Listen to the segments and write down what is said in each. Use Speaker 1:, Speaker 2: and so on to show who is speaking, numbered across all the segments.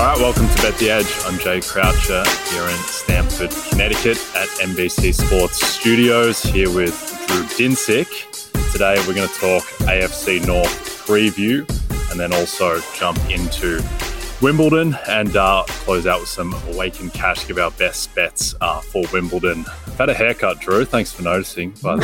Speaker 1: All right, welcome to Bet the Edge. I'm Jay Croucher here in Stamford, Connecticut at NBC Sports Studios here with Drew Dinsick. Today we're going to talk AFC North preview and then also jump into Wimbledon and uh, close out with some Awaken Cash, give our best bets uh, for Wimbledon. I've had a haircut, Drew. Thanks for noticing, by the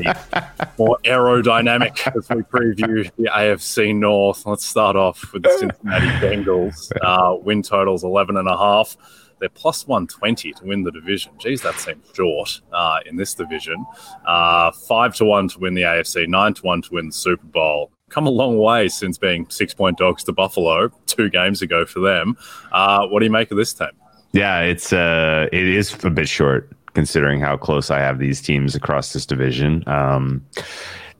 Speaker 1: way. uh, more aerodynamic as we preview the AFC North. Let's start off with the Cincinnati Bengals. Uh, win totals 11 and a half. They're plus 120 to win the division. Geez, that seems short uh, in this division. Uh, five to one to win the AFC, nine to one to win the Super Bowl come a long way since being six point dogs to Buffalo two games ago for them. Uh, what do you make of this team?
Speaker 2: Yeah, it's uh, it is a bit short considering how close I have these teams across this division. Um,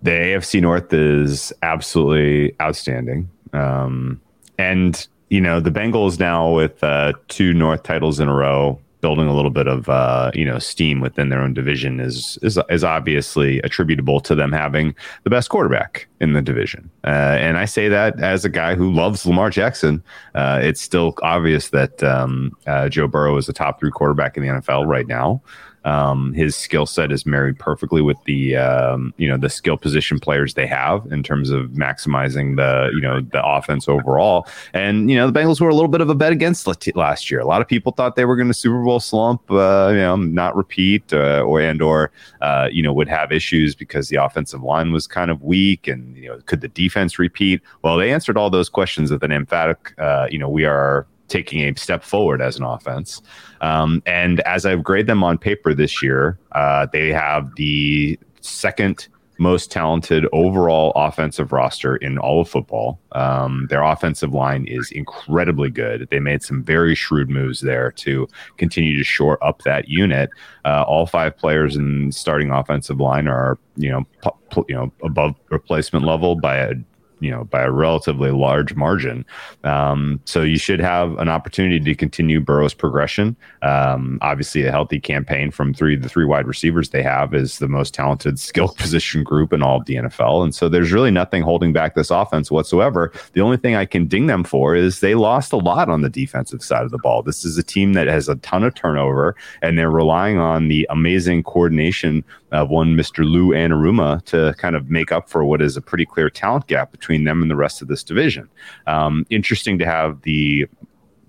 Speaker 2: the AFC North is absolutely outstanding, um, and you know the Bengals now with uh, two North titles in a row building a little bit of uh, you know steam within their own division is, is is obviously attributable to them having the best quarterback in the division. Uh, and I say that as a guy who loves Lamar Jackson. Uh, it's still obvious that um, uh, Joe Burrow is the top three quarterback in the NFL right now. Um, his skill set is married perfectly with the um, you know the skill position players they have in terms of maximizing the you know the offense overall. And you know the Bengals were a little bit of a bet against last year. A lot of people thought they were going to Super Bowl slump, uh, you know, not repeat uh, or and or uh, you know would have issues because the offensive line was kind of weak and you know could the defense repeat? Well, they answered all those questions with an emphatic. Uh, you know we are taking a step forward as an offense. Um, and as I've graded them on paper this year, uh, they have the second most talented overall offensive roster in all of football. Um, their offensive line is incredibly good. They made some very shrewd moves there to continue to shore up that unit. Uh, all five players in starting offensive line are, you know, pu- you know, above replacement level by a you know by a relatively large margin. Um, so you should have an opportunity to continue Burrow's progression. Um, obviously, a healthy campaign from three the three wide receivers they have is the most talented skill position group in all of the NFL, and so there's really nothing holding back this offense whatsoever. The only thing I can ding them for is they lost a lot on the defensive side of the ball. This is a team that has a ton of turnover, and they're relying on the amazing coordination of one Mr. Lou Anarumo to kind of make up for what is a pretty clear talent gap between them and the rest of this division. Um, interesting to have the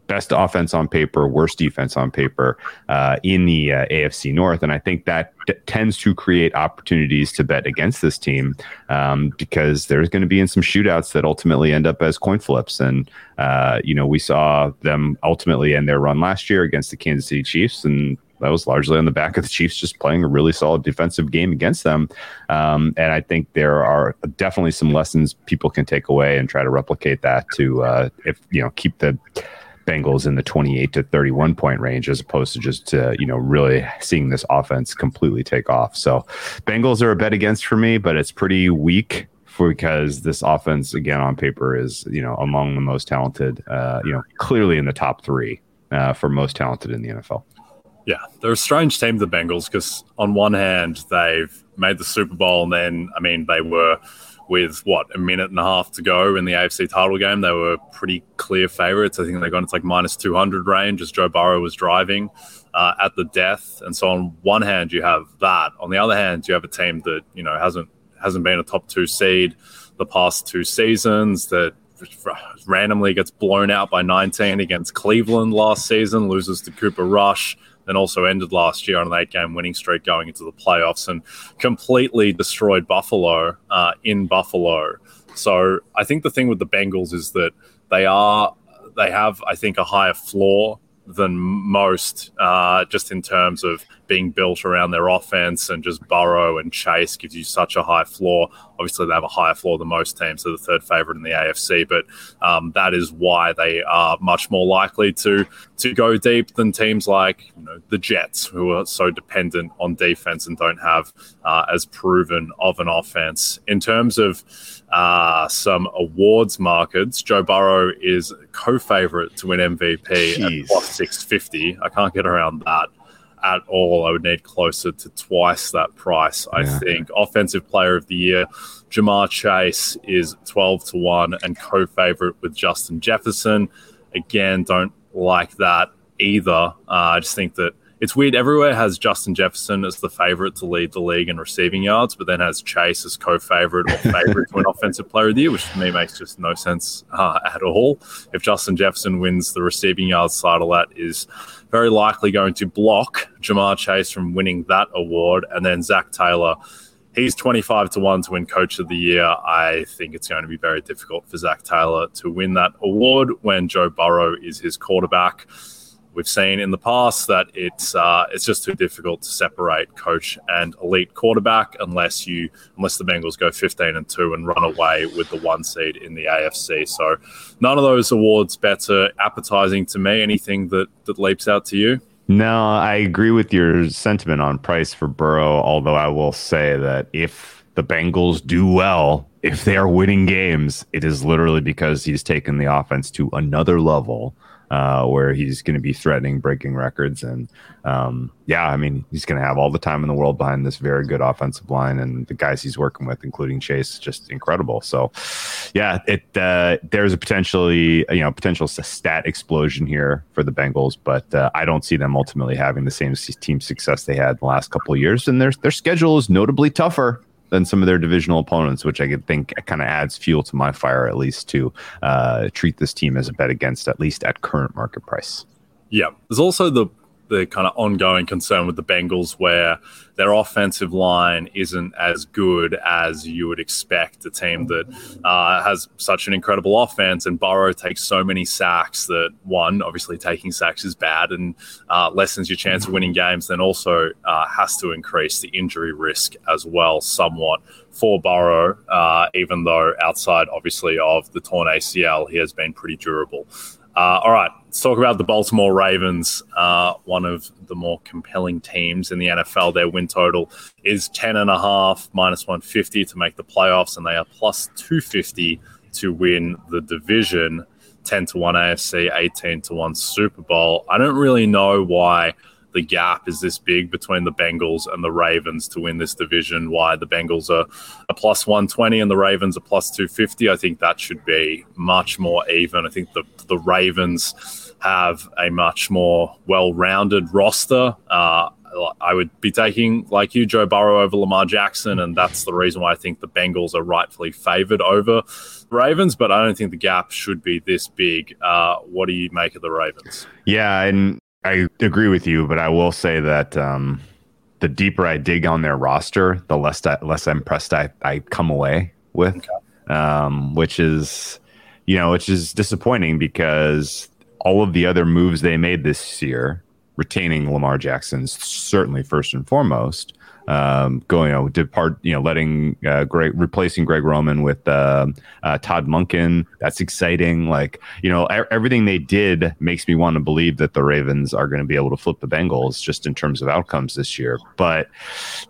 Speaker 2: best offense on paper, worst defense on paper uh, in the uh, AFC North. And I think that t- tends to create opportunities to bet against this team um, because there's going to be in some shootouts that ultimately end up as coin flips. And, uh, you know, we saw them ultimately end their run last year against the Kansas City Chiefs. And that was largely on the back of the Chiefs just playing a really solid defensive game against them. Um, and I think there are definitely some lessons people can take away and try to replicate that to, uh, if you know, keep the Bengals in the 28 to 31 point range as opposed to just uh, you know really seeing this offense completely take off. So Bengals are a bet against for me, but it's pretty weak because this offense again on paper is you know among the most talented, uh, you know clearly in the top three uh, for most talented in the NFL.
Speaker 1: Yeah, they're a strange team, the Bengals, because on one hand, they've made the Super Bowl, and then, I mean, they were with what, a minute and a half to go in the AFC title game. They were pretty clear favorites. I think they got into like minus 200 range as Joe Burrow was driving uh, at the death. And so, on one hand, you have that. On the other hand, you have a team that, you know, hasn't hasn't been a top two seed the past two seasons that randomly gets blown out by 19 against Cleveland last season, loses to Cooper Rush then also ended last year on an eight game winning streak going into the playoffs and completely destroyed Buffalo uh, in Buffalo. So I think the thing with the Bengals is that they are they have I think a higher floor than most, uh, just in terms of being built around their offense and just Burrow and Chase gives you such a high floor. Obviously, they have a higher floor than most teams. They're the third favorite in the AFC, but um, that is why they are much more likely to to go deep than teams like you know the Jets, who are so dependent on defense and don't have uh, as proven of an offense. In terms of uh, some awards markets, Joe Burrow is co-favorite to win MVP
Speaker 2: Jeez.
Speaker 1: at plus six fifty. I can't get around that at all. I would need closer to twice that price, I
Speaker 2: Yeah.
Speaker 1: think. Offensive player of the year, Ja'Marr Chase is 12 to 1 and co favorite with Justin Jefferson. Again, don't like that either. Uh, I just think that it's weird. Everywhere has Justin Jefferson as the favorite to lead the league in receiving yards, but then has Chase as co favorite or favorite to an Offensive Player of the Year, which to me makes just no sense uh, at all. If Justin Jefferson wins the receiving yards title, that is very likely going to block Ja'Marr Chase from winning that award. And then Zac Taylor, he's 25 to 1 to win Coach of the Year. I think it's going to be very difficult for Zac Taylor to win that award when Joe Burrow is his quarterback. We've seen in the past that it's uh, it's just too difficult to separate coach and elite quarterback unless you unless the Bengals go 15 and two and run away with the one seed in the AFC. So none of those awards bets are appetizing to me. Anything that that leaps out to you?
Speaker 2: No, I agree with your sentiment on price for Burrow, although I will say that if the Bengals do well, if they are winning games, it is literally because he's taken the offense to another level uh, where he's going to be threatening breaking records. And um, yeah, I mean, he's going to have all the time in the world behind this very good offensive line. And the guys he's working with, including Chase, just incredible. So yeah, it uh, there's a potentially you know potential stat explosion here for the Bengals, but uh, I don't see them ultimately having the same team success they had in the last couple of years, and their their schedule is notably tougher than some of their divisional opponents, which I think kind of adds fuel to my fire at least to uh, treat this team as a bet against at least at current market price.
Speaker 1: Yeah. There's also the the kind of ongoing concern with the Bengals where their offensive line isn't as good as you would expect a team that uh, has such an incredible offense and Burrow takes so many sacks that one obviously taking sacks is bad and uh, lessens your chance of winning games then also uh, has to increase the injury risk as well somewhat for Burrow uh, even though outside obviously of the torn ACL he has been pretty durable uh, all right, let's talk about the Baltimore Ravens, uh, one of the more compelling teams in the NFL. Their win total is 10.5, minus 150 to make the playoffs, and they are plus 250 to win the division. 10 to 1 AFC, 18 to 1 Super Bowl. I don't really know why the gap is this big between the Bengals and the Ravens to win this division. Why the Bengals are a plus 120 and the Ravens are plus 250. I think that should be much more even. I think the, the Ravens have a much more well rounded roster. Uh, I would be taking, like you, Joe Burrow over Lamar Jackson, and that's the reason why I think the Bengals are rightfully favored over the Ravens, but I don't think the gap should be this big. Uh, what do you make of the Ravens?
Speaker 2: Yeah, and I agree with you, but I will say that um, the deeper I dig on their roster, the less I, less impressed I, I come away with, um, which is you know which is disappointing because all of the other moves they made this year, retaining Lamar Jackson's certainly first and foremost. Um, going, you know, depart, you know, letting uh, replacing Greg Roman with uh, uh, Todd Monken. That's exciting. Like, you know, e- everything they did makes me want to believe that the Ravens are going to be able to flip the Bengals just in terms of outcomes this year. But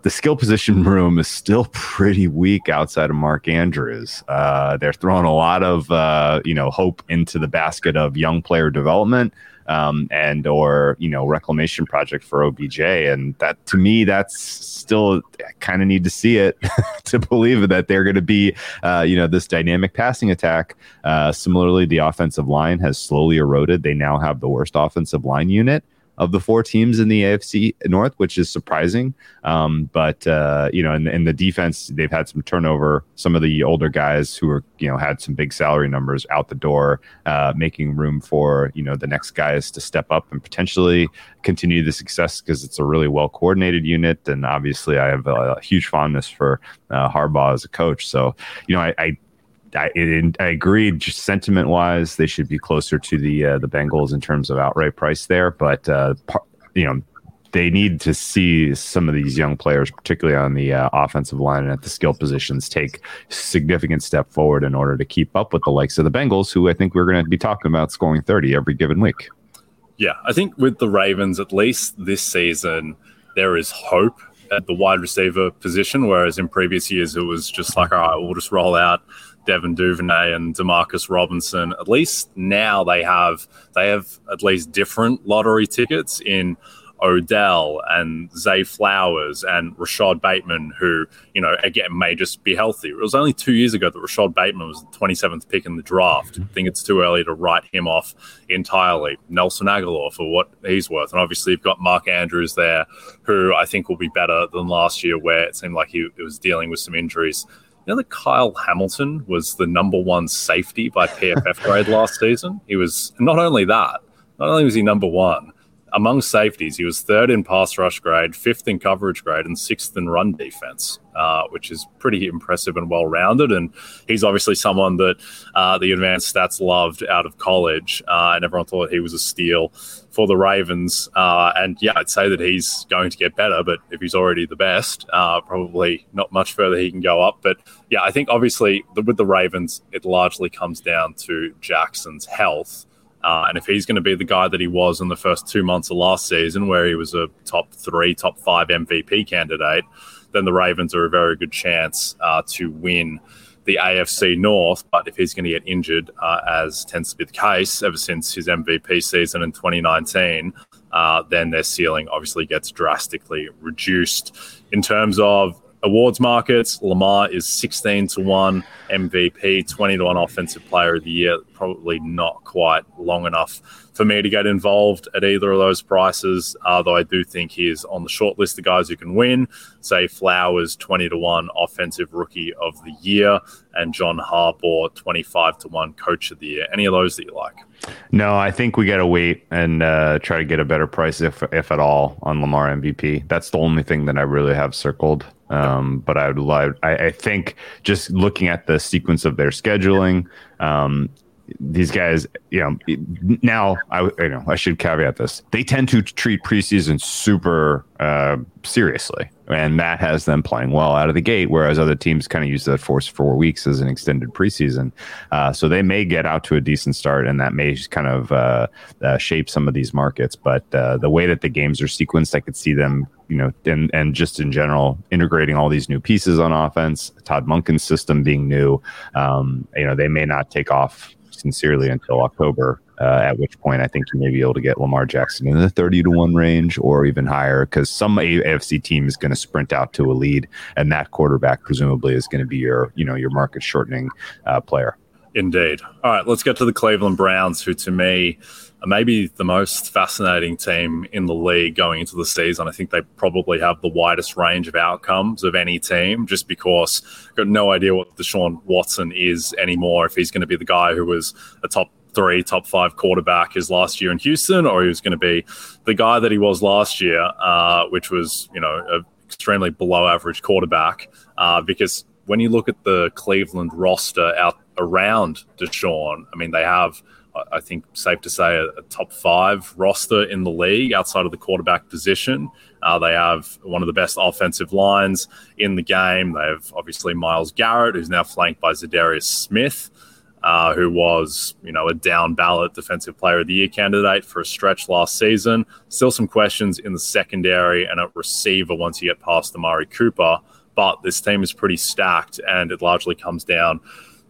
Speaker 2: the skill position room is still pretty weak outside of Mark Andrews. Uh, they're throwing a lot of, uh, you know, hope into the basket of young player development um, and or you know reclamation project for OBJ, and that to me that's still kind of need to see it to believe that they're going to be uh, you know this dynamic passing attack. Uh, similarly, the offensive line has slowly eroded. They now have the worst offensive line unit. Of the four teams in the AFC North, which is surprising. Um, but uh, you know, in, in the defense, they've had some turnover. Some of the older guys who are you know had some big salary numbers out the door, uh, making room for you know the next guys to step up and potentially continue the success because it's a really well coordinated unit. And obviously, I have a, a huge fondness for uh, Harbaugh as a coach. So you know, I, I I, I agree. Just sentiment wise, they should be closer to the uh, the Bengals in terms of outright price there. But uh, you know, they need to see some of these young players, particularly on the uh, offensive line and at the skill positions, take significant step forward in order to keep up with the likes of the Bengals, who I think we're going to be talking about scoring 30 every given week.
Speaker 1: Yeah, I think with the Ravens, at least this season, there is hope at the wide receiver position, whereas in previous years it was just like, all right, we'll just roll out Devin Duvernay and Demarcus Robinson. At least now they have they have at least different lottery tickets in Odell and Zay Flowers and Rashod Bateman, who, you know, again, may just be healthy. It was only two years ago that Rashod Bateman was the 27th pick in the draft. Mm-hmm. I think it's too early to write him off entirely. Nelson Agholor for what he's worth. And obviously, you've got Mark Andrews there, who I think will be better than last year, where it seemed like he, he was dealing with some injuries. You know that Kyle Hamilton was the number one safety by PFF grade last season? He was not only that, not only was he number one, among safeties, he was third in pass rush grade, fifth in coverage grade, and sixth in run defense, uh, which is pretty impressive and well rounded. And he's obviously someone that uh, the advanced stats loved out of college, uh, and everyone thought he was a steal for the Ravens. Uh, and yeah, I'd say that he's going to get better, but if he's already the best, uh, probably not much further he can go up. But yeah, I think obviously with the Ravens, it largely comes down to Jackson's health. Uh, and if he's going to be the guy that he was in the first two months of last season, where he was a top three, top five MVP candidate, then the Ravens are a very good chance uh, to win the AFC North. But if he's going to get injured, uh, as tends to be the case ever since his MVP season in 2019, uh, then their ceiling obviously gets drastically reduced. In terms of awards markets, Lamar is 16 to 1 MVP, 20 to 1 offensive player of the year. Probably not quite long enough for me to get involved at either of those prices, uh, though I do think he is on the short list of guys who can win. Zay Flowers, 20 to 1 offensive rookie of the year, and John Harbaugh, 25 to 1 coach of the year. Any of those that you like?
Speaker 2: No, I think we got to wait and uh, try to get a better price, if if at all, on Lamar MVP. That's the only thing that I really have circled. Um, but I would love, I, I, think just looking at the sequence of their scheduling, um, these guys, you know, now I, you know, I should caveat this. They tend to treat preseason super uh, seriously, and that has them playing well out of the gate. Whereas other teams kind of use that force four weeks as an extended preseason, uh, so they may get out to a decent start, and that may kind of uh, uh shape some of these markets. But uh, the way that the games are sequenced, I could see them, you know, and and just in general, integrating all these new pieces on offense. Todd Monken's system being new, um, you know, they may not take off sincerely until October, uh, at which point I think you may be able to get Lamar Jackson in the 30 to 1 range or even higher because some AFC team is going to sprint out to a lead, and that quarterback presumably is going to be your, you know, your market shortening uh, player.
Speaker 1: Indeed. All right, let's get to the Cleveland Browns, who to me are maybe the most fascinating team in the league going into the season. I think they probably have the widest range of outcomes of any team just because I've got no idea what Deshaun Watson is anymore, if he's going to be the guy who was a top three, top five quarterback his last year in Houston, or he was going to be the guy that he was last year, uh, which was, you know, an extremely below average quarterback. Uh, because when you look at the Cleveland roster out around Deshaun, I mean, they have, I think, safe to say, a, a top five roster in the league outside of the quarterback position. Uh, they have one of the best offensive lines in the game. They have obviously Myles Garrett, who's now flanked by Za'Darius Smith. Uh, who was, you know, a down ballot defensive player of the year candidate for a stretch last season. Still some questions in the secondary and at receiver once you get past Amari Cooper. But this team is pretty stacked, and it largely comes down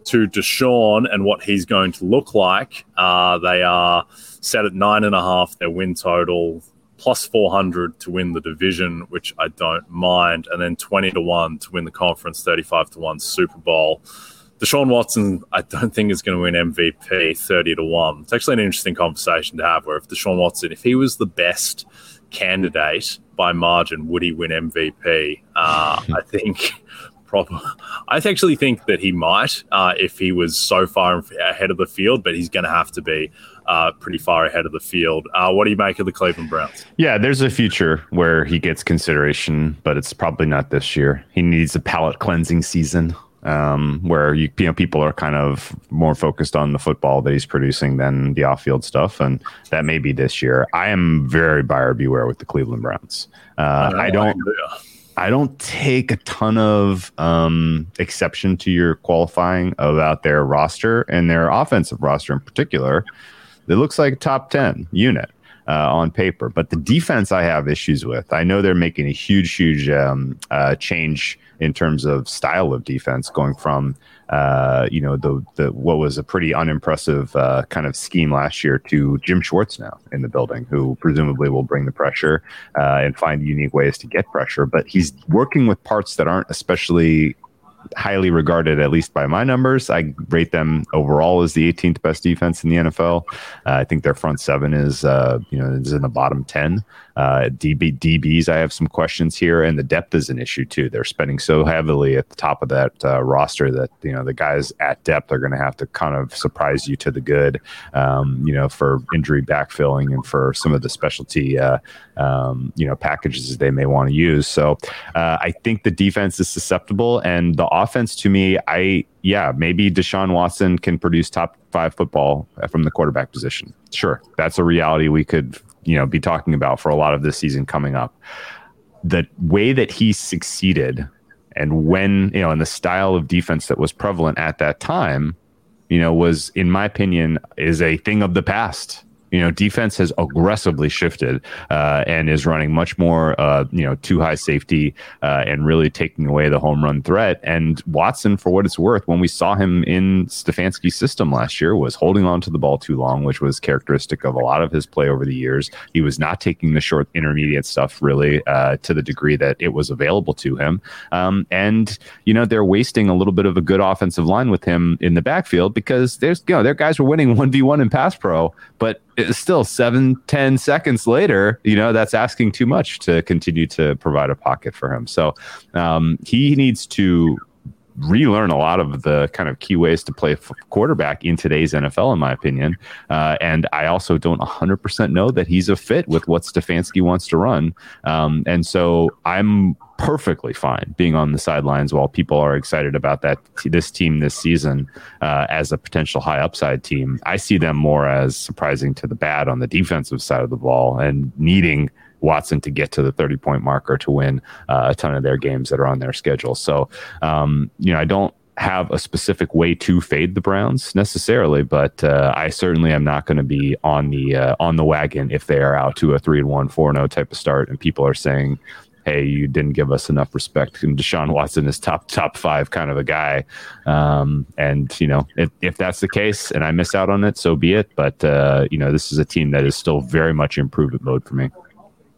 Speaker 1: to Deshaun and what he's going to look like. Uh, they are set at nine and a half, their win total, plus 400 to win the division, which I don't mind, and then 20 to 1 to win the conference, 35 to 1 Super Bowl. Deshaun Watson, I don't think is going to win MVP 30 to 1. It's actually an interesting conversation to have where if Deshaun Watson, if he was the best candidate by margin, would he win MVP? Uh, I think probably. I actually think that he might uh, if he was so far ahead of the field, but he's going to have to be uh, pretty far ahead of the field. Uh, what do you make of the Cleveland Browns?
Speaker 2: Yeah, there's a future where he gets consideration, but it's probably not this year. He needs a palate cleansing season um, where you, you know people are kind of more focused on the football that he's producing than the off-field stuff, and that may be this year. I am very buyer beware with the Cleveland Browns. Uh, I don't. I don't take a ton of um, exception to your qualifying about their roster and their offensive roster in particular. It looks like a top 10 unit uh, on paper, but the defense I have issues with. I know they're making a huge, huge um, uh, change in terms of style of defense, going from uh, you know the the what was a pretty unimpressive uh, kind of scheme last year to Jim Schwartz now in the building, who presumably will bring the pressure uh, and find unique ways to get pressure. But he's working with parts that aren't especially highly regarded, at least by my numbers. I rate them overall as the 18th best defense in the NFL. Uh, I think their front seven is, uh, you know, is in the bottom 10. Uh, DB, DBs, I have some questions here, and the depth is an issue too. They're spending so heavily at the top of that uh, roster that you know the guys at depth are going to have to kind of surprise you to the good, um, you know, for injury backfilling and for some of the specialty, uh, um, you know, packages they may want to use. So uh, I think the defense is susceptible, and the offense to me, I yeah, maybe Deshaun Watson can produce top five football from the quarterback position. Sure, that's a reality we could you know be talking about for a lot of this season coming up. The way that he succeeded and when you know and the style of defense that was prevalent at that time, you know, was in my opinion is a thing of the past. You know, defense has aggressively shifted uh, and is running much more, uh, you know, two high safety uh, and really taking away the home run threat. And Watson, for what it's worth, when we saw him in Stefanski's system last year, was holding on to the ball too long, which was characteristic of a lot of his play over the years. He was not taking the short intermediate stuff really uh, to the degree that it was available to him. Um, and you know, they're wasting a little bit of a good offensive line with him in the backfield because there's you know their guys were winning one v one in pass pro, but still seven, ten seconds later, you know, that's asking too much to continue to provide a pocket for him. So um, he needs to relearn a lot of the kind of key ways to play quarterback in today's NFL, in my opinion. Uh, and I also don't 100% know that he's a fit with what Stefanski wants to run. Um, and so I'm perfectly fine being on the sidelines while people are excited about that this team this season uh, as a potential high upside team. I see them more as surprising to the bad on the defensive side of the ball and needing Watson to get to the 30 point marker to win uh, a ton of their games that are on their schedule. So, um, you know, I don't have a specific way to fade the Browns necessarily, but uh, I certainly am not going to be on the uh, on the wagon if they are out to a three and one, four and zero type of start, and people are saying, "Hey, you didn't give us enough respect." And Deshaun Watson is top top five kind of a guy, um, and you know if, if that's the case, and I miss out on it, so be it. But uh, you know, this is a team that is still very much improvement mode for me.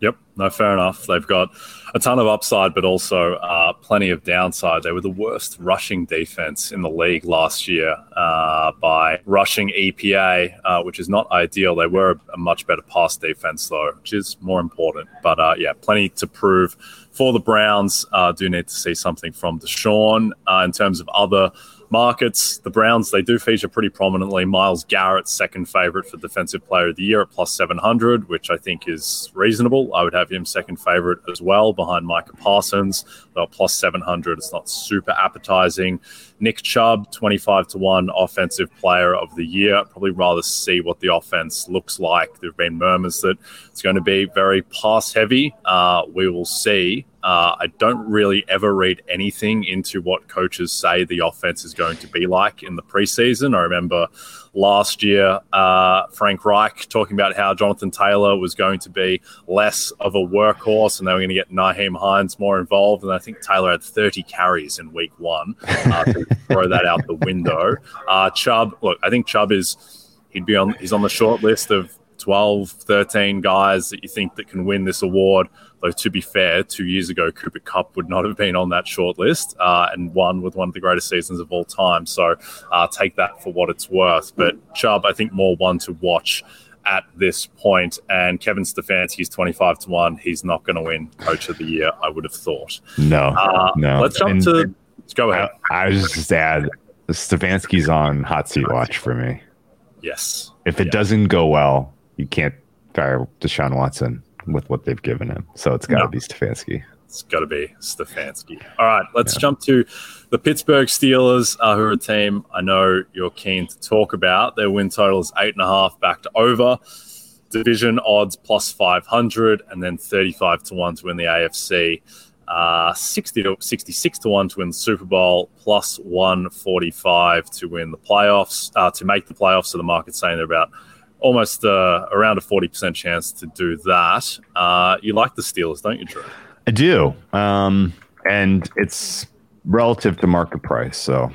Speaker 1: Yep, no, fair enough. They've got a ton of upside, but also uh, plenty of downside. They were the worst rushing defense in the league last year uh, by rushing EPA, uh, which is not ideal. They were a much better pass defense, though, which is more important. But uh, yeah, plenty to prove for the Browns. Uh, do need to see something from Deshaun uh, in terms of other markets, the Browns, they do feature pretty prominently. Myles Garrett, second favorite for Defensive Player of the Year at plus 700, which I think is reasonable. I would have him second favorite as well behind Micah Parsons. Though plus 700, it's not super appetizing. Nick Chubb, 25 to 1 Offensive Player of the Year. Probably rather see what the offense looks like. There have been murmurs that it's going to be very pass heavy. Uh, we will see. Uh, I don't really ever read anything into what coaches say the offense is going to be like in the preseason. I remember last year, uh, Frank Reich talking about how Jonathan Taylor was going to be less of a workhorse and they were going to get Nyheim Hines more involved. And I think Taylor had 30 carries in week one. Uh, to throw that out the window. Uh, Chubb, look, I think Chubb is, he'd be on, he's on the short list of 12, 13 guys that you think that can win this award. Though to be fair, two years ago, Cooper Kupp would not have been on that short list uh, and won with one of the greatest seasons of all time. So uh, take that for what it's worth. But Chubb, I think more one to watch at this point. And Kevin Stefanski's 25 to 1. He's not going to win Coach of the Year, I would have thought.
Speaker 2: No,
Speaker 1: Uh,
Speaker 2: no.
Speaker 1: Let's jump
Speaker 2: And-
Speaker 1: to. Let's go ahead.
Speaker 2: I was just add Stefanski's on hot seat watch for me.
Speaker 1: Yes.
Speaker 2: If it
Speaker 1: Yeah.
Speaker 2: doesn't go well, you can't fire Deshaun Watson with what they've given him. So it's got to
Speaker 1: No.
Speaker 2: be Stefanski.
Speaker 1: It's got to be Stefanski. All right, let's jump to the Pittsburgh Steelers, uh, who are a team I know you're keen to talk about. Their win total is eight and a half, back to over. Division odds plus 500, and then 35 to 1 to win the AFC. Uh, 60 to 66 to 1 to win the Super Bowl, plus 145 to win the playoffs, uh, to make the playoffs. So the market's saying they're about almost uh, around a 40% chance to do that. Uh, you like the Steelers, don't you, Drew?
Speaker 2: I do. Um, and it's relative to market price. So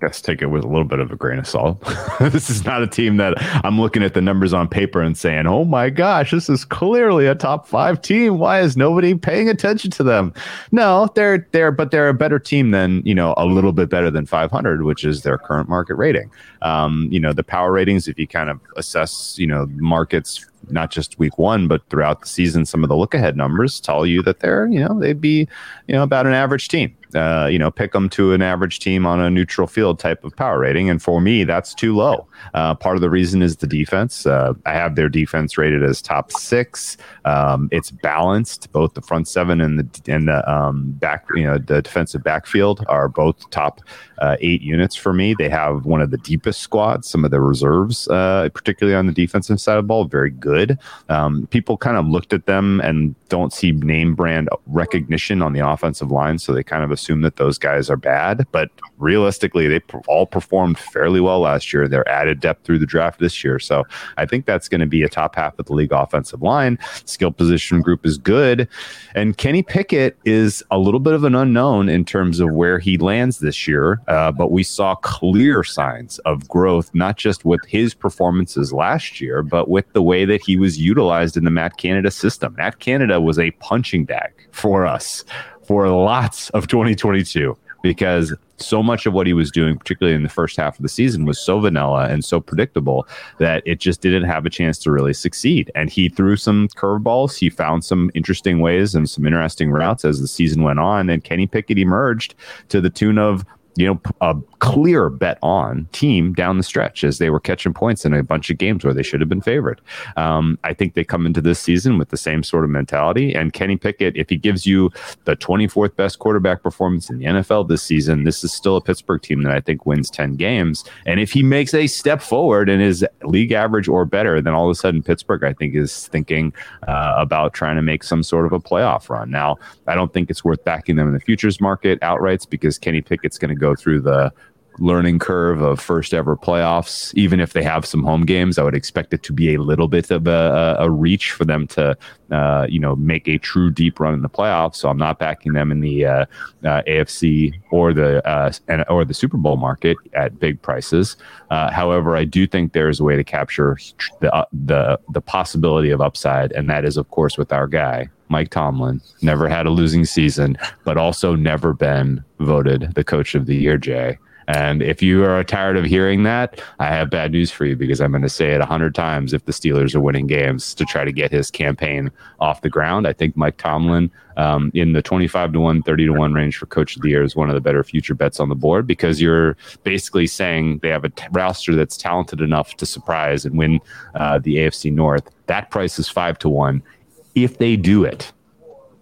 Speaker 2: guess take it with a little bit of a grain of salt. this is not a team that I'm looking at the numbers on paper and saying, oh my gosh, this is clearly a top five team. Why is nobody paying attention to them? No, they're there, but they're a better team than, you know, a little bit better than 500, which is their current market rating. Um, you know, the power ratings, if you kind of assess, you know, markets not just week one, but throughout the season, some of the look ahead numbers tell you that they're, you know, they'd be, you know, about an average team. Uh, you know, pick them to an average team on a neutral field type of power rating. And for me, that's too low. Uh, part of the reason is the defense. Uh, I have their defense rated as top six. Um, it's balanced. Both the front seven and the and the um, back, you know, the defensive backfield are both top uh, eight units for me. They have one of the deepest squads. Some of the reserves, uh, particularly on the defensive side of the ball, very good. Um, people kind of looked at them and don't see name brand recognition on the offensive line, so they kind of assume that those guys are bad. But realistically, they all performed fairly well last year. They're added depth through the draft this year, so I think that's going to be a top half of the league offensive line. Skill position group is good, and Kenny Pickett is a little bit of an unknown in terms of where he lands this year. Uh, but we saw clear signs of growth, not just with his performances last year, but with the way that he was utilized in the Matt Canada system. Matt Canada was a punching bag for us for lots of 2022 because so much of what he was doing, particularly in the first half of the season, was so vanilla and so predictable that it just didn't have a chance to really succeed. And he threw some curveballs. He found some interesting ways and some interesting routes as the season went on. And Kenny Pickett emerged to the tune of you know, a clear bet on team down the stretch as they were catching points in a bunch of games where they should have been favored. Um, I think they come into this season with the same sort of mentality. And Kenny Pickett, if he gives you the 24th best quarterback performance in the NFL this season, this is still a Pittsburgh team that I think wins 10 games. And if he makes a step forward and is league average or better, then all of a sudden Pittsburgh, I think, is thinking uh, about trying to make some sort of a playoff run. Now, I don't think it's worth backing them in the futures market outrights because Kenny Pickett's going to go through the learning curve of first ever playoffs. Even if they have some home games, I would expect it to be a little bit of a, a reach for them to, uh, you know, make a true deep run in the playoffs. So I'm not backing them in the uh, uh, AFC or the uh, and, or the Super Bowl market at big prices. Uh, however, I do think there is a way to capture the uh, the the possibility of upside, and that is, of course, with our guy Mike Tomlin. Never had a losing season, but also never been voted the coach of the year, Jay. And if you are tired of hearing that, I have bad news for you because I'm going to say it a hundred times if the Steelers are winning games to try to get his campaign off the ground. I think Mike Tomlin um, in the 25 to 1, 30 to 1 range for coach of the year is one of the better future bets on the board because you're basically saying they have a t- roster that's talented enough to surprise and win uh, the AFC North. That price is five to one. If they do it,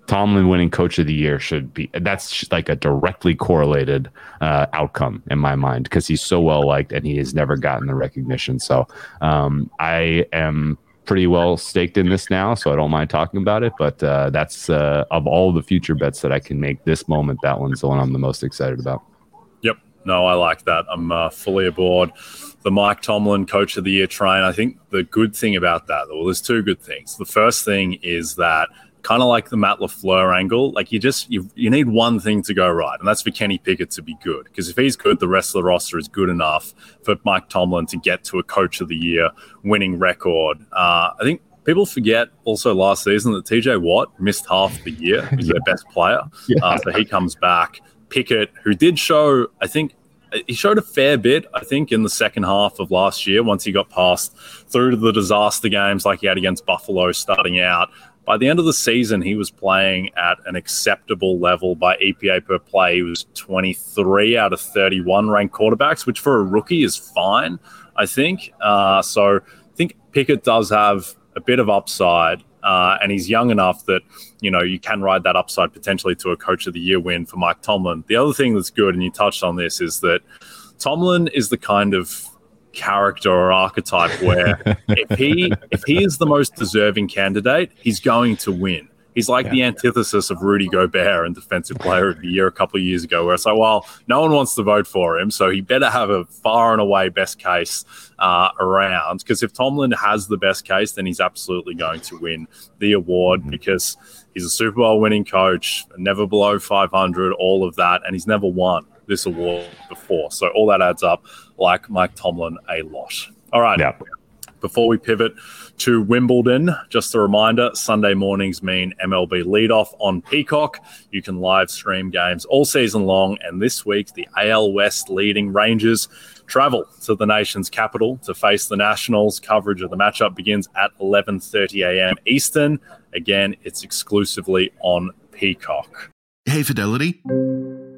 Speaker 2: Tomlin winning coach of the year should be that's like a directly correlated uh, outcome in my mind because he's so well liked and he has never gotten the recognition. So um, I am pretty well staked in this now, so I don't mind talking about it. But uh, that's uh, of all the future bets that I can make this moment, that one's the one I'm the most excited about.
Speaker 1: No, I like that. I'm uh, fully aboard the Mike Tomlin Coach of the Year train. I think the good thing about that, well, there's two good things. The first thing is that kind of like the Matt LaFleur angle. Like you just you you need one thing to go right, and that's for Kenny Pickett to be good. Because if he's good, the rest of the roster is good enough for Mike Tomlin to get to a Coach of the Year winning record. Uh, I think people forget also last season that TJ Watt missed half the year. He's their best player, yeah. uh, so he comes back. Pickett, who did show, I think he showed a fair bit, I think, in the second half of last year once he got past through the disaster games like he had against Buffalo starting out. By the end of the season, he was playing at an acceptable level by EPA per play. He was 23 out of 31 ranked quarterbacks, which for a rookie is fine, I think. Uh, so I think Pickett does have a bit of upside. Uh, and he's young enough that you know you can ride that upside potentially to a coach of the year win for Mike Tomlin. The other thing that's good, and you touched on this, is that Tomlin is the kind of character or archetype where if he if he is the most deserving candidate, he's going to win. He's like yeah. the antithesis of Rudy Gobert and Defensive Player of the Year a couple of years ago, where it's like, well, no one wants to vote for him, so he better have a far and away best case uh, around. Because if Tomlin has the best case, then he's absolutely going to win the award mm-hmm. because he's a Super Bowl winning coach, never below 500, all of that, and he's never won this award before. So all that adds up, like Mike Tomlin, a lot. All right. Yeah. Before we pivot to Wimbledon, just a reminder Sunday mornings mean MLB leadoff on Peacock. You can live stream games all season long. And this week, the AL West leading Rangers travel to the nation's capital to face the Nationals. Coverage of the matchup begins at 11:30 a.m. Eastern. Again, it's exclusively on Peacock.
Speaker 3: Hey, Fidelity.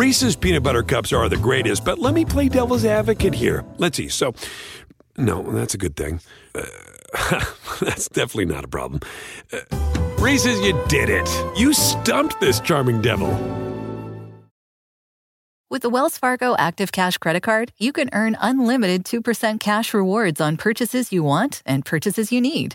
Speaker 4: Reese's peanut butter cups are the greatest, but let me play devil's advocate here. Let's see. So, no, that's a good thing. Uh, that's definitely not a problem. Uh, Reese's, you did it. You stumped this charming devil.
Speaker 5: With the Wells Fargo Active Cash Credit Card, you can earn unlimited 2% cash rewards on purchases you want and purchases you need.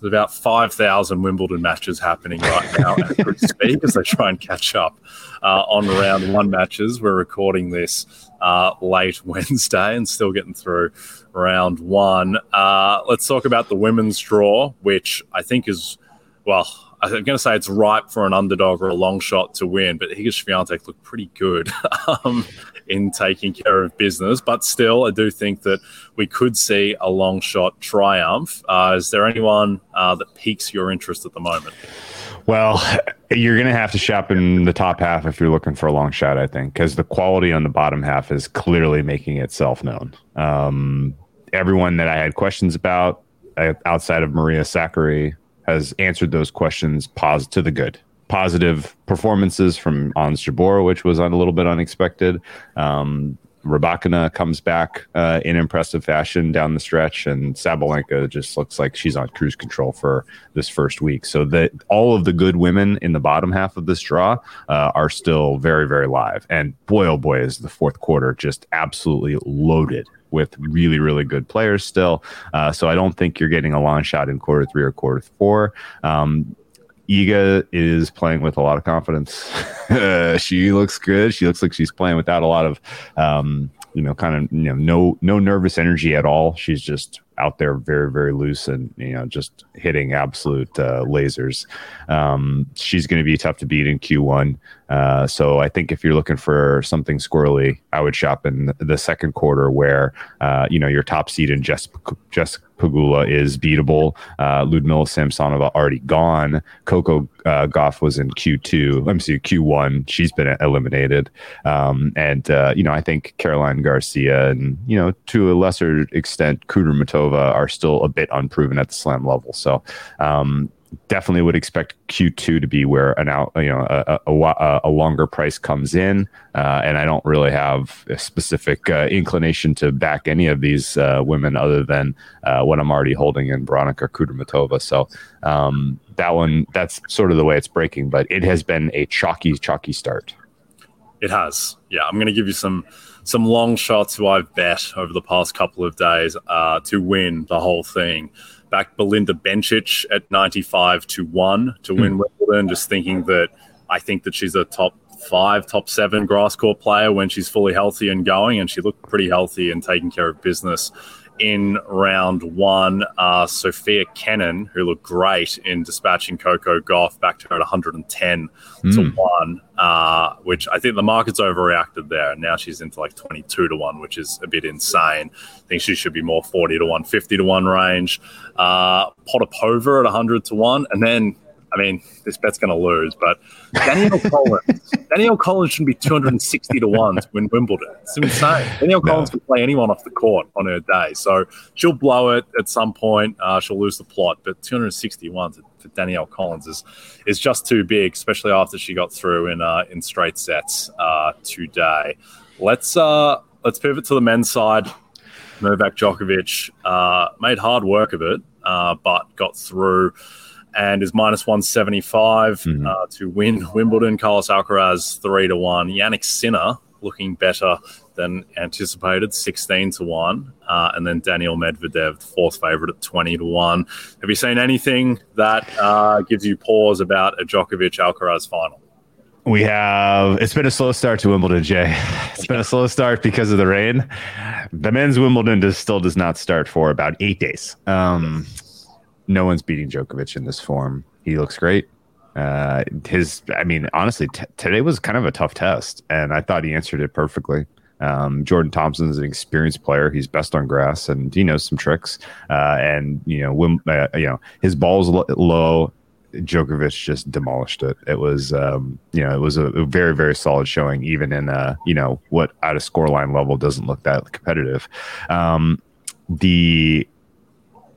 Speaker 1: There's about 5,000 Wimbledon matches happening right now as we speak as they try and catch up uh, on round one matches. We're recording this uh, late Wednesday and still getting through round one. Uh, let's talk about the women's draw, which I think is, well, I'm going to say it's ripe for an underdog or a long shot to win, but Iga Swiatek looked pretty good um, in taking care of business. But still, I do think that we could see a long shot triumph. Uh, is there anyone uh, that piques your interest at the moment?
Speaker 2: Well, you're going to have to shop in the top half if you're looking for a long shot, I think, because the quality on the bottom half is clearly making itself known. Um, everyone that I had questions about uh, outside of Maria Sakkari has answered those questions pos- to the good. Positive performances from Ons Jabeur, which was a little bit unexpected. Um, Rybakina comes back uh, in impressive fashion down the stretch, and Sabalenka just looks like she's on cruise control for this first week. So that all of the good women in the bottom half of this draw uh, are still very, very live. And boy, oh boy, is the fourth quarter just absolutely loaded with really, really good players still. Uh, so I don't think you're getting a long shot in quarter three or quarter four. Um, Iga is playing with a lot of confidence. she looks good. She looks like she's playing without a lot of, um, you know, kind of, you know, no no nervous energy at all. She's just out there very very loose and you know just hitting absolute uh, lasers. Um, she's going to be tough to beat in Q1. Uh, so I think if you're looking for something squirrely, I would shop in the second quarter where uh, you know your top seed in Jessica, Jessica Pegula is beatable. Uh, Ludmila Samsonova already gone. Coco uh, Gauff was in Q2. Let me see, Q1. She's been eliminated. Um, and, uh, you know, I think Caroline Garcia and, you know, to a lesser extent, Kudermetova are still a bit unproven at the slam level. So, um, definitely would expect Q2 to be where an out, you know, a, a, a longer price comes in. Uh, and I don't really have a specific uh, inclination to back any of these uh, women other than uh, what I'm already holding in Veronika Kudermetova. So um, that one, that's sort of the way it's breaking, but it has been a chalky, chalky start.
Speaker 1: It has. Yeah. I'm going to give you some some long shots who I've bet over the past couple of days uh, to win the whole thing back Belinda Bencic at 95 to 1 to win mm. Wimbledon, just thinking that I think that she's a top five, top seven grass court player when she's fully healthy and going. And she looked pretty healthy and taking care of business in round one. Uh, Sofia Kenin, who looked great in dispatching Coco Gauff back to her at 110 mm. to 1, uh, which I think the market's overreacted there. Now she's into like 22 to 1, which is a bit insane. I think she should be more 40 to 1, 50 to 1 range. Uh, Potapova at 100 to 1. And then I mean, this bet's going to lose, but Danielle Collins, Danielle Collins should be 260 to 1 to win Wimbledon. It's insane. Danielle no. Collins can play anyone off the court on her day. So she'll blow it at some point. Uh, she'll lose the plot, but 261 for Danielle Collins is is just too big, especially after she got through in uh, in straight sets uh, today. Let's uh, let's pivot to the men's side. Novak Djokovic uh, made hard work of it, uh, but got through and is minus 175 mm-hmm. uh, to win Wimbledon. Carlos Alcaraz, 3 to 1. Jannik Sinner looking better than anticipated, 16 to 1. Uh, and then Daniil Medvedev, fourth favorite at 20 to 1. Have you seen anything that uh, gives you pause about a Djokovic Alcaraz final?
Speaker 2: We have. It's been a slow start to Wimbledon, Jay. It's been a slow start because of the rain. The men's Wimbledon does, still does not start for about eight days. Um, no one's beating Djokovic in this form. He looks great. Uh, his, I mean, honestly, t- today was kind of a tough test, and I thought he answered it perfectly. Um, Jordan Thompson is an experienced player. He's best on grass, and he knows some tricks. Uh, and you know, when, uh, you know, his ball's low. Djokovic just demolished it. It was, um, you know, it was a, a, very, very solid showing, even in, uh, you know, what at a scoreline level doesn't look that competitive. Um, the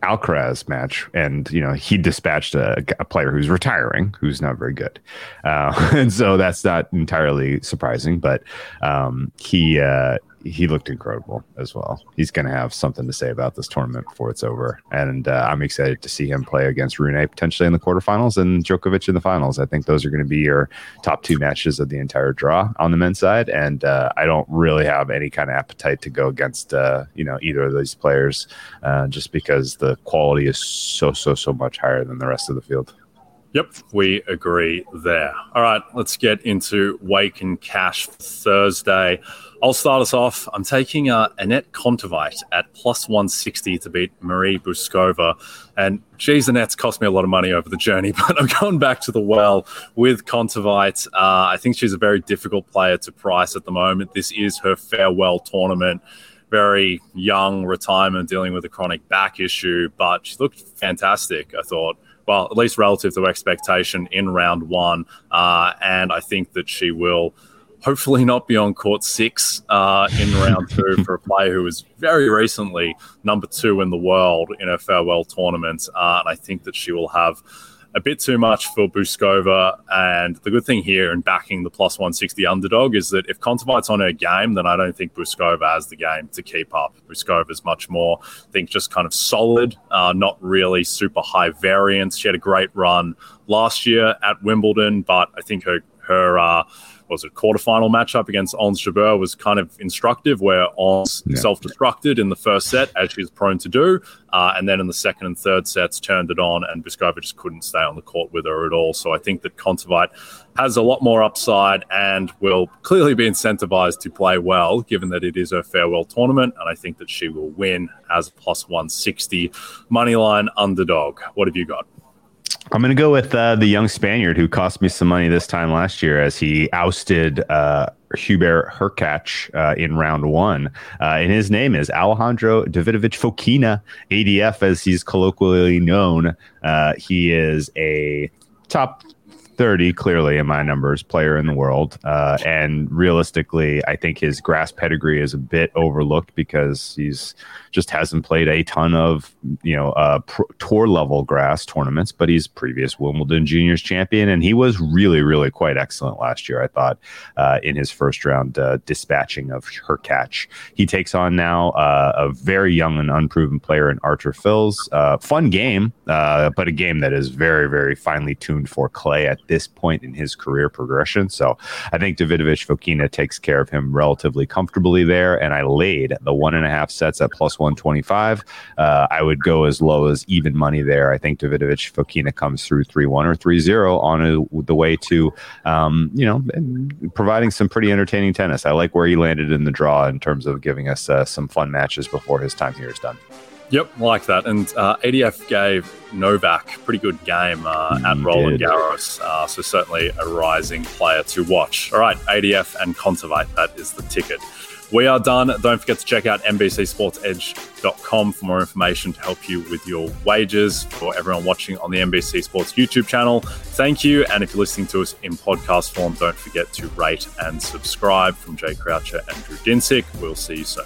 Speaker 2: Alcaraz match, and you know he dispatched a, a, player who's retiring, who's not very good, uh, and so that's not entirely surprising. But um, he uh, he looked incredible as well. He's going to have something to say about this tournament before it's over, and uh, I'm excited to see him play against Rune potentially in the quarterfinals and Djokovic in the finals. I think those are going to be your top two matches of the entire draw on the men's side, and uh, I don't really have any kind of appetite to go against uh, you know either of these players, uh, just because the quality is so so so much higher than the rest of the field.
Speaker 1: Yep, we agree there. All right, let's get into Wake N' Cash Thursday. I'll start us off. I'm taking uh, Anett Kontaveit at plus 160 to beat Marie Bouzkova. And geez, Anett's cost me a lot of money over the journey, but I'm going back to the well with Kontaveit. Uh, I think she's a very difficult player to price at the moment. This is her farewell tournament very young retirement dealing with a chronic back issue, but she looked fantastic, I thought well, at least relative to expectation in round one. Uh, and I think that she will hopefully not be on court six uh, in round two for a player who was very recently number two in the world in a farewell tournament. Uh, and I think that she will have a bit too much for Bouzkova. And the good thing here in backing the plus 160 underdog is that if Kontaveit's on her game, then I don't think Bouzkova has the game to keep up. Bouzkova is much more, I think, just kind of solid, uh, not really super high variance. She had a great run last year at Wimbledon, but I think her her uh, was it quarterfinal matchup against Ons Jabeur was kind of instructive, where Ons yeah. self-destructed in the first set, as she's prone to do, uh, and then in the second and third sets turned it on, and Bouzkova just couldn't stay on the court with her at all. So I think that Kontaveit has a lot more upside and will clearly be incentivized to play well, given that it is her farewell tournament, and I think that she will win as a plus 160 money line underdog. What have you got?
Speaker 2: I'm going to go with uh, the young Spaniard who cost me some money this time last year as he ousted uh, Hubert Hurkacz uh, in round one. Uh, and his name is Alejandro Davidovich Fokina, ADF as he's colloquially known. Uh, he is a top 30 clearly in my numbers player in the world uh, and realistically i think his grass pedigree is a bit overlooked because he's just hasn't played a ton of you know uh, pro- tour level grass tournaments but he's previous wimbledon juniors champion and he was really really quite excellent last year i thought uh, in his first round uh, dispatching of Hurkacz. he takes on now uh, a very young and unproven player in Arthur Fils uh, fun game but a game that is very very finely tuned for clay at this point in his career progression. So I think Davidovich Fokina takes care of him relatively comfortably there. And I laid the one and a half sets at plus 125. Uh, I would go as low as even money there. I think Davidovich Fokina comes through 3 1 or 3 0 on a, the way to, um, you know, providing some pretty entertaining tennis. I like where he landed in the draw in terms of giving us uh, some fun matches before his time here is done.
Speaker 1: Yep, like that. And uh, ADF gave Novak pretty good game uh, at Roland Garros, uh, so certainly a rising player to watch. All right, ADF and Kontaveit, that is the ticket. We are done. Don't forget to check out NBCSportsEdge.com for more information to help you with your wages. For everyone watching on the NBC Sports YouTube channel, thank you. And if you're listening to us in podcast form, don't forget to rate and subscribe. From Jay Croucher and Drew Dinsick, we'll see you soon.